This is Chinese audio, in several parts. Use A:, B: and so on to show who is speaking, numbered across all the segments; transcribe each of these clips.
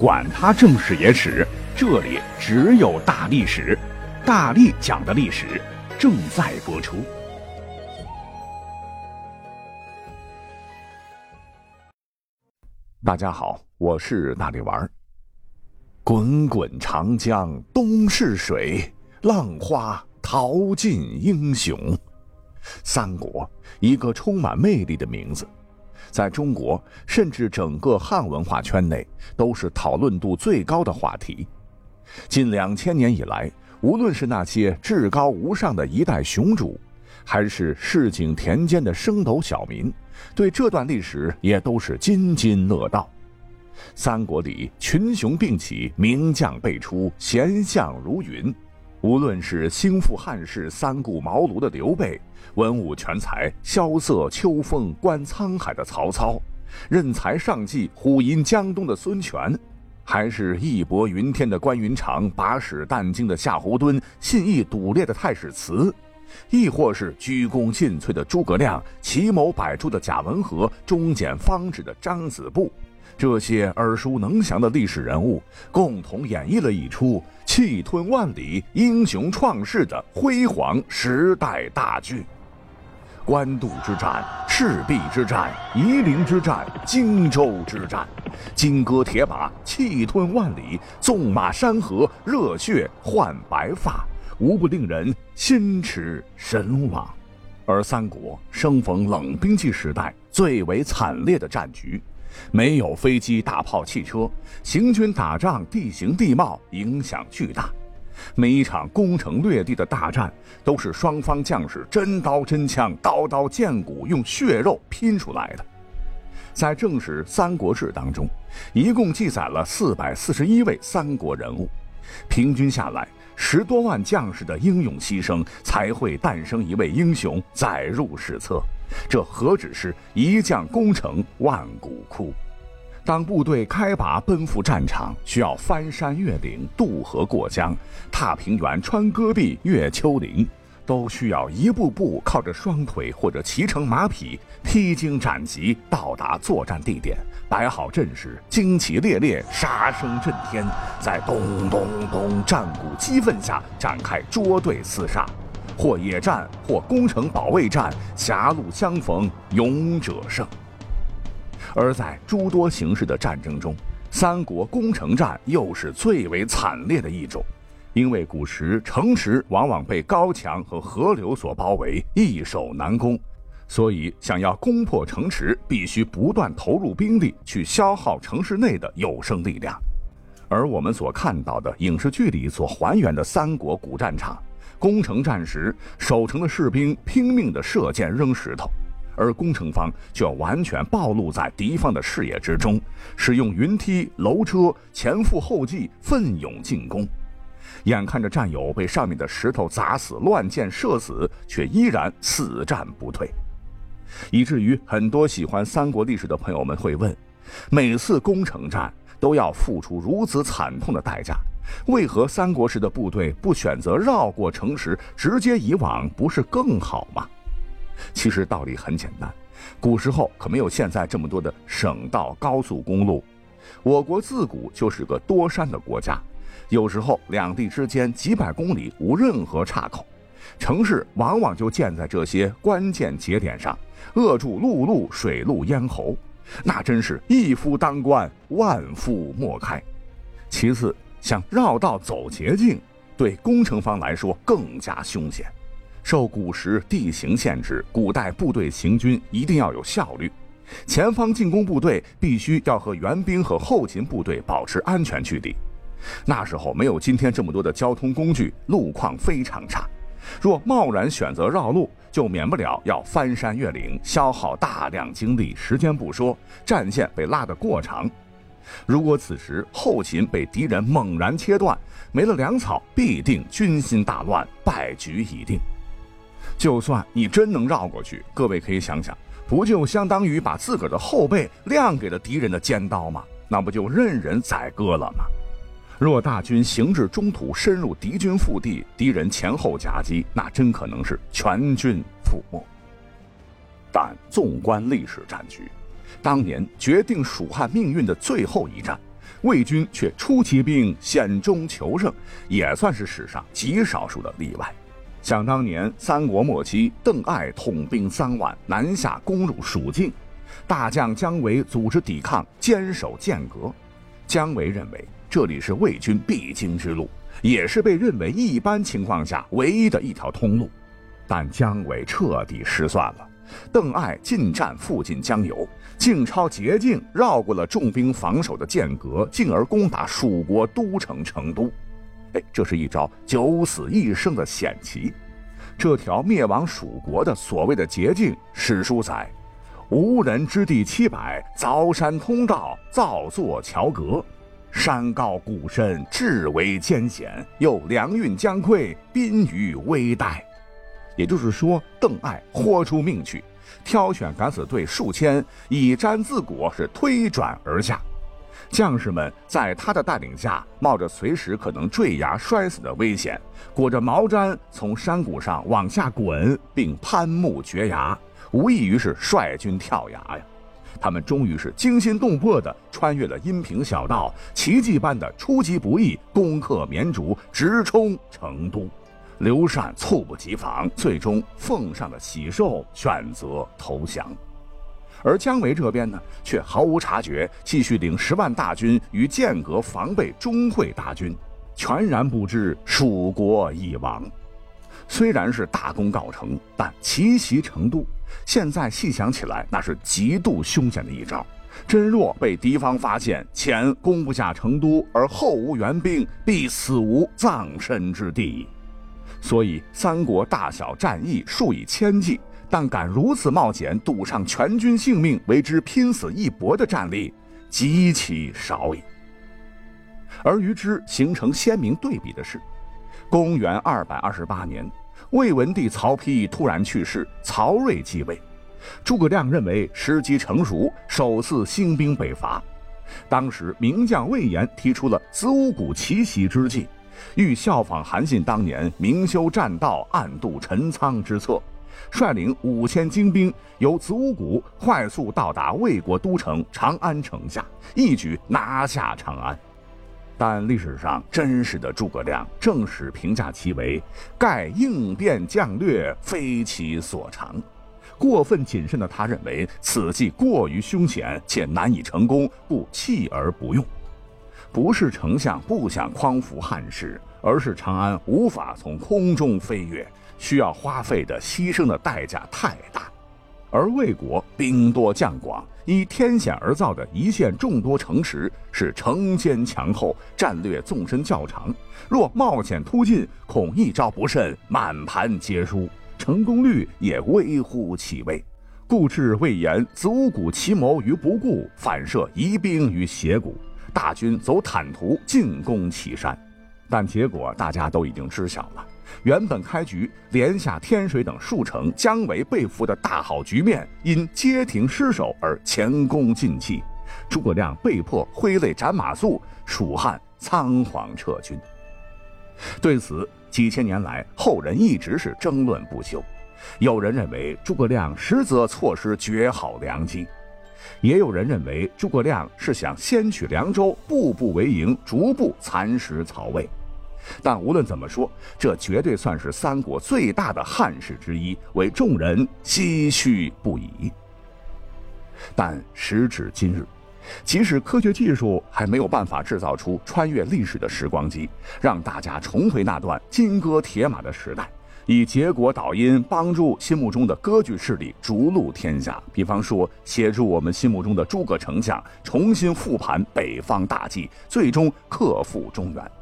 A: 管他正史野史，这里只有大历史，大力讲的历史正在播出。大家好，我是大力丸。滚滚长江东逝水，浪花淘尽英雄。三国，一个充满魅力的名字。在中国，甚至整个汉文化圈内，都是讨论度最高的话题。近两千年以来，无论是那些至高无上的一代雄主，还是市井田间的升斗小民，对这段历史也都是津津乐道。三国里群雄并起，名将辈出，贤相如云。无论是兴复汉室、三顾茅庐的刘备。文武全才、萧瑟秋风观沧海的曹操，任才上计虎吟江东的孙权，还是义薄云天的关云长、把屎担惊的夏侯惇、信义笃烈的太史慈，亦或是鞠躬尽瘁的诸葛亮、奇谋百出的贾文和、忠简方直的张子布，这些耳熟能详的历史人物，共同演绎了一出气吞万里、英雄创世的辉煌时代大剧。官渡之战、赤壁之战、夷陵之战、荆州之战，金戈铁马，气吞万里；纵马山河，热血换白发，无不令人心驰神往。而三国生逢冷兵器时代最为惨烈的战局，没有飞机、大炮、汽车，行军打仗，地形地貌影响巨大。每一场攻城略地的大战，都是双方将士真刀真枪、刀刀见骨，用血肉拼出来的。在正史《三国志》当中，一共记载了四百四十一位三国人物，平均下来，十多万将士的英勇牺牲，才会诞生一位英雄，载入史册。这何止是一将功成万骨枯？当部队开拔奔赴战场，需要翻山越岭、渡河过江、踏平原、穿戈壁、越丘陵，都需要一步步靠着双腿或者骑乘马匹，披荆斩棘到达作战地点，摆好阵势，旌旗猎猎，杀声震天，在咚咚咚战鼓激奋下展开捉对厮杀，或野战，或攻城保卫战，狭路相逢，勇者胜。而在诸多形式的战争中，三国攻城战又是最为惨烈的一种，因为古时城池往往被高墙和河流所包围，易守难攻，所以想要攻破城池，必须不断投入兵力去消耗城市内的有生力量。而我们所看到的影视剧里所还原的三国古战场，攻城战时，守城的士兵拼命地射箭扔石头。而攻城方却完全暴露在敌方的视野之中，使用云梯、楼车前赴后继，奋勇进攻。眼看着战友被上面的石头砸死、乱箭射死，却依然死战不退，以至于很多喜欢三国历史的朋友们会问：每次攻城战都要付出如此惨痛的代价，为何三国时的部队不选择绕过城池，直接以往，不是更好吗？其实道理很简单，古时候可没有现在这么多的省道、高速公路，我国自古就是个多山的国家，有时候两地之间几百公里无任何岔口，城市往往就建在这些关键节点上，扼住陆路、水路咽喉，那真是一夫当关，万夫莫开。其次，想绕道走捷径，对工程方来说更加凶险。受古时地形限制，古代部队行军一定要有效率，前方进攻部队必须要和援兵和后勤部队保持安全距离。那时候没有今天这么多的交通工具，路况非常差。若贸然选择绕路，就免不了要翻山越岭，消耗大量精力、时间不说，战线被拉得过长。如果此时后勤被敌人猛然切断，没了粮草，必定军心大乱，败局已定。就算你真能绕过去，各位可以想想，不就相当于把自个儿的后背亮给了敌人的尖刀吗？那不就任人宰割了吗？若大军行至中途，深入敌军腹地，敌人前后夹击，那真可能是全军覆没。但纵观历史战局，当年决定蜀汉命运的最后一战，魏军却出奇兵，险中求胜，也算是史上极少数的例外。想当年三国末期，邓艾统兵三万南下攻入蜀境，大将姜维组织抵抗，坚守剑阁。姜维认为这里是魏军必经之路，也是被认为一般情况下唯一的一条通路。但姜维彻底失算了。邓艾进占附近江油，竟抄捷径，绕过了重兵防守的剑阁，进而攻打蜀国都城成都。哎，这是一招九死一生的险棋。这条灭亡蜀国的所谓的捷径，史书载：无人之地七百，凿山通道，造作桥阁。山高谷深，至为艰险，又粮运将溃，濒于危殆。也就是说，邓艾豁出命去，挑选敢死队数千，以毡自裹，是推转而下。将士们在他的带领下，冒着随时可能坠崖摔死的危险，裹着毛毡从山谷上往下滚，并攀木绝崖，无异于是率军跳崖呀！他们终于是惊心动魄地穿越了阴平小道，奇迹般的出其不意攻克绵竹，直冲成都。刘禅猝不及防，最终奉上了喜寿，选择投降。而姜维这边呢，却毫无察觉，继续领十万大军于剑阁防备钟会大军，全然不知蜀国已亡。虽然是大功告成，但奇袭成都，现在细想起来，那是极度凶险的一招。真若被敌方发现，前攻不下成都，而后无援兵，必死无葬身之地。所以，三国大小战役数以千计，但敢如此冒险赌上全军性命为之拼死一搏的战例，极其少矣。而与之形成鲜明对比的是，公元二百二十八年，魏文帝曹丕突然去世，曹睿继位，诸葛亮认为时机成熟，首次兴兵北伐。当时名将魏延提出了子午谷奇袭之计。欲效仿韩信当年明修栈道、暗度陈仓之策，率领五千精兵由子午谷快速到达魏国都城长安城下，一举拿下长安。但历史上真实的诸葛亮正史评价其为“盖应变将略，非其所长”。过分谨慎的他认为此计过于凶险且难以成功，故弃而不用。不是丞相不想匡扶汉室，而是长安无法从空中飞跃，需要花费的牺牲的代价太大。而魏国兵多将广，依天险而造的一线众多城池是城坚墙厚，战略纵深较长。若冒险突进，恐一招不慎，满盘皆输，成功率也微乎其微。故置魏延子午谷奇谋于不顾，反射疑兵于斜谷。大军走坦途进攻岐山，但结果大家都已经知晓了。原本开局连下天水等数城，姜维被俘的大好局面，因街亭失守而前功尽弃。诸葛亮被迫挥泪斩马谡，蜀汉仓皇撤军。对此，几千年来后人一直是争论不休。有人认为诸葛亮实则错失绝好良机。也有人认为诸葛亮是想先取凉州，步步为营，逐步蚕食曹魏。但无论怎么说，这绝对算是三国最大的汉事之一，为众人唏嘘不已。但时至今日，即使科学技术还没有办法制造出穿越历史的时光机，让大家重回那段金戈铁马的时代。以结果导因，帮助心目中的割据势力逐鹿天下。比方说，协助我们心目中的诸葛丞相重新复盘北方大计，最终克复中原。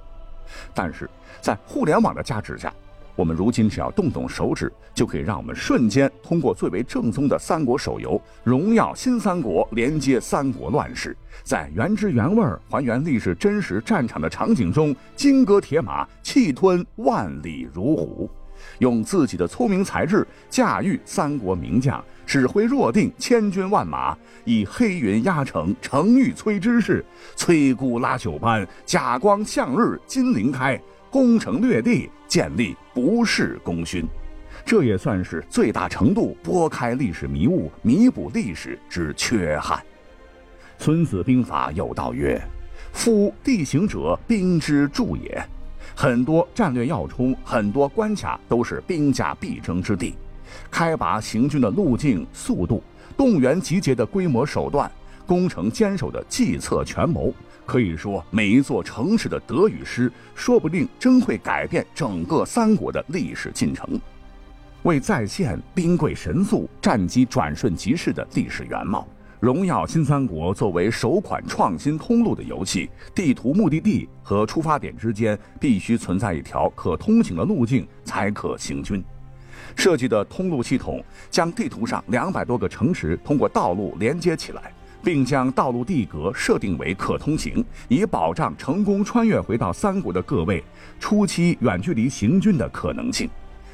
A: 但是在互联网的加持下，我们如今只要动动手指，就可以让我们瞬间通过最为正宗的三国手游《荣耀新三国》连接三国乱世，在原汁原味还原历史真实战场的场景中，金戈铁马，气吞万里如虎。用自己的聪明才智驾驭三国名将，指挥若定千军万马，以黑云压城，城欲摧之势，摧枯拉朽般，甲光向日，金鳞开，攻城略地，建立不世功勋。这也算是最大程度拨开历史迷雾，弥补历史之缺憾。孙子兵法有道曰：“夫地形者，兵之助也。很多战略要冲，很多关卡都是兵家必争之地。开拔行军的路径、速度，动员集结的规模、手段，攻城坚守的计策、权谋，可以说每一座城市的得与失，说不定真会改变整个三国的历史进程，为再现兵贵神速、战机转瞬即逝的历史原貌。荣耀新三国作为首款创新通路的游戏，地图目的地和出发点之间必须存在一条可通行的路径，才可行军。设计的通路系统将地图上两百多个城池通过道路连接起来，并将道路地格设定为可通行，以保障成功穿越回到三国的各位初期远距离行军的可能性。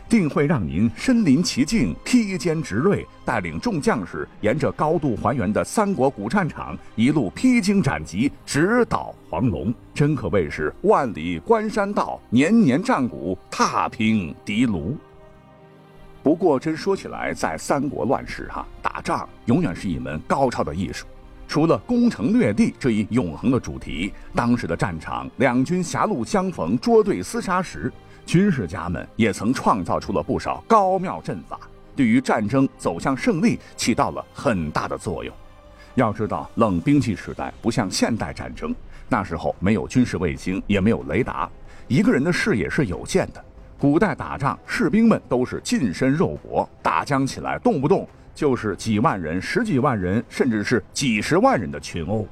A: 定会让您身临其境，披坚执锐，带领众将士沿着高度还原的三国古战场一路披荆斩棘，直捣黄龙，真可谓是万里关山道，年年战鼓，踏平敌卢。不过，真说起来，在三国乱世，哈，打仗永远是一门高超的艺术。除了攻城略地这一永恒的主题，当时的战场，两军狭路相逢、捉对厮杀时。军事家们也曾创造出了不少高妙阵法，对于战争走向胜利起到了很大的作用。要知道，冷兵器时代不像现代战争，那时候没有军事卫星，也没有雷达，一个人的视野是有限的。古代打仗，士兵们都是近身肉搏，打将起来动不动就是几万人、十几万人，甚至是几十万人的群殴。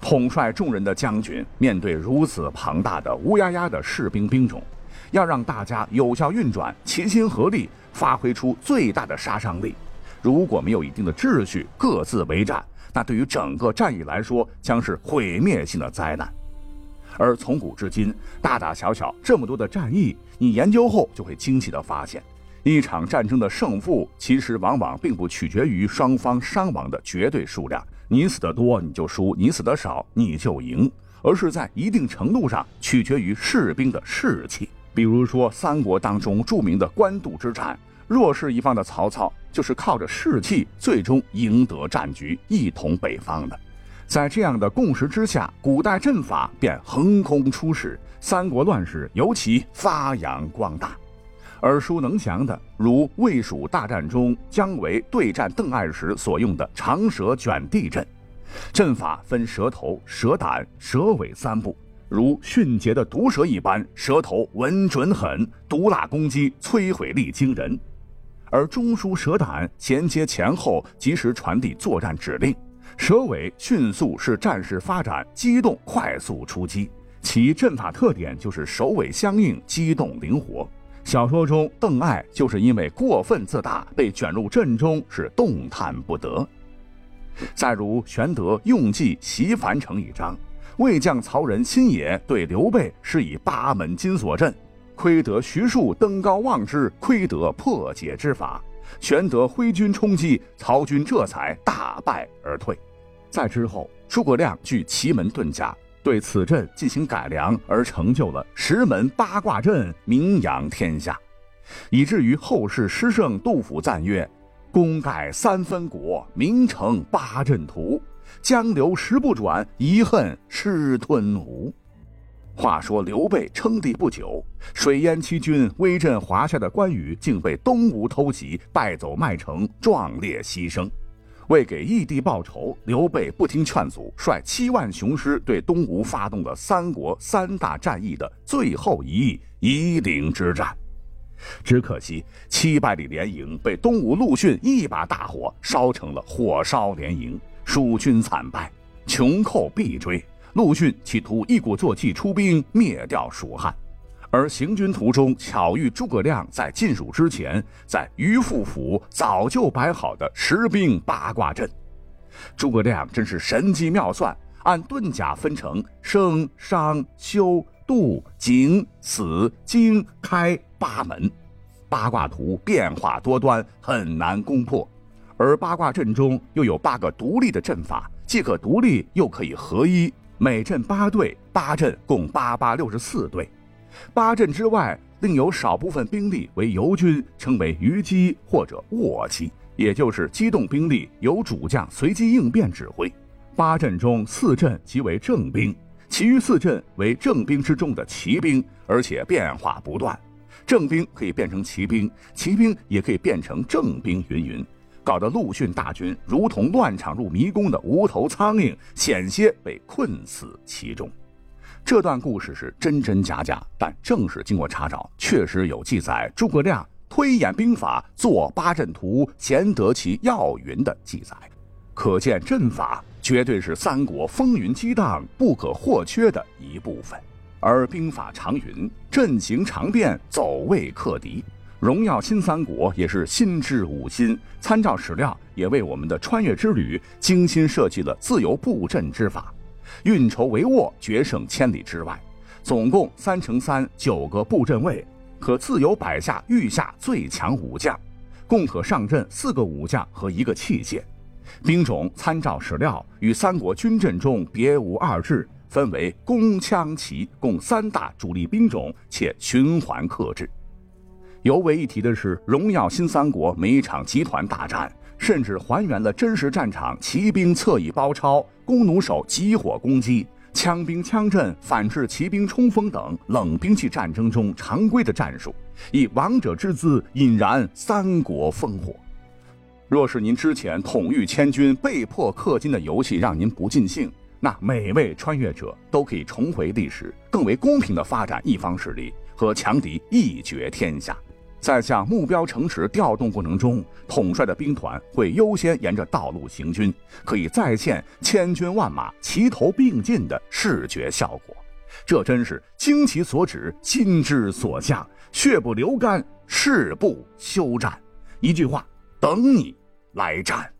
A: 统帅众人的将军面对如此庞大的乌压压的士兵兵种。要让大家有效运转，齐心合力，发挥出最大的杀伤力。如果没有一定的秩序，各自为战，那对于整个战役来说将是毁灭性的灾难。而从古至今，大大小小这么多的战役，你研究后就会惊奇地发现，一场战争的胜负其实往往并不取决于双方伤亡的绝对数量，你死得多你就输，你死得少你就赢，而是在一定程度上取决于士兵的士气。比如说，三国当中著名的官渡之战，弱势一方的曹操就是靠着士气，最终赢得战局，一统北方的。在这样的共识之下，古代阵法便横空出世，三国乱世尤其发扬光大。耳熟能详的，如魏蜀大战中姜维对战邓艾时所用的长蛇卷地阵，阵法分蛇头、蛇胆、蛇尾三步。如迅捷的毒蛇一般，蛇头稳准狠，毒辣攻击，摧毁力惊人；而中枢蛇胆衔接前后，及时传递作战指令；蛇尾迅速是战事发展，机动快速出击。其阵法特点就是首尾相应，机动灵活。小说中，邓艾就是因为过分自大，被卷入阵中，是动弹不得。再如玄德用计袭樊城一章。魏将曹仁亲也对刘备施以八门金锁阵，亏得徐庶登高望之，亏得破解之法。玄德挥军冲击，曹军这才大败而退。在之后，诸葛亮据奇门遁甲对此阵进行改良，而成就了十门八卦阵，名扬天下，以至于后世诗圣杜甫赞曰：“功盖三分国，名成八阵图。”江流石不转，遗恨失吞吴。话说刘备称帝不久，水淹七军、威震华夏的关羽竟被东吴偷袭，败走麦城，壮烈牺牲。为给义弟报仇，刘备不听劝阻，率七万雄师对东吴发动了三国三大战役的最后一役——夷陵之战。只可惜七百里连营被东吴陆逊一把大火烧成了火烧连营。蜀军惨败，穷寇必追。陆逊企图一鼓作气出兵灭掉蜀汉，而行军途中巧遇诸葛亮在进蜀之前在于父府早就摆好的十兵八卦阵。诸葛亮真是神机妙算，按遁甲分成生、伤、休、杜、景、死、惊、开八门，八卦图变化多端，很难攻破。而八卦阵中又有八个独立的阵法，既可独立又可以合一。每阵八队，八阵共八八六十四队。八阵之外，另有少部分兵力为游军，称为虞姬或者卧机，也就是机动兵力，由主将随机应变指挥。八阵中四阵即为正兵，其余四阵为正兵之中的骑兵，而且变化不断。正兵可以变成骑兵，骑兵也可以变成正兵，云云，搞得陆逊大军如同乱闯入迷宫的无头苍蝇，险些被困死其中。这段故事是真真假假，但正是经过查找，确实有记载诸葛亮推演兵法、作八阵图，贤得其要云的记载。可见阵法绝对是三国风云激荡不可或缺的一部分。而兵法常云：“阵型常变，走位克敌。”荣耀新三国也是心智五新，参照史料，也为我们的穿越之旅精心设计了自由布阵之法，运筹帷幄，决胜千里之外。总共三乘三九个布阵位，可自由摆下御下最强武将，共可上阵四个武将和一个器械。兵种参照史料，与三国军阵中别无二致。分为弓、枪、骑，共三大主力兵种，且循环克制。尤为一提的是，荣耀新三国每一场集团大战，甚至还原了真实战场骑兵侧翼包抄、弓弩手集火攻击、枪兵枪阵反制骑兵冲锋等冷兵器战争中常规的战术，以王者之姿引燃三国烽火。若是您之前统御千军被迫氪金的游戏让您不尽兴，那每位穿越者都可以重回历史，更为公平的发展一方势力，和强敌一决天下。在向目标城池调动过程中，统帅的兵团会优先沿着道路行军，可以再现千军万马齐头并进的视觉效果。这真是精其所指，心之所向，血不流干，誓不休战。一句话，等你来战。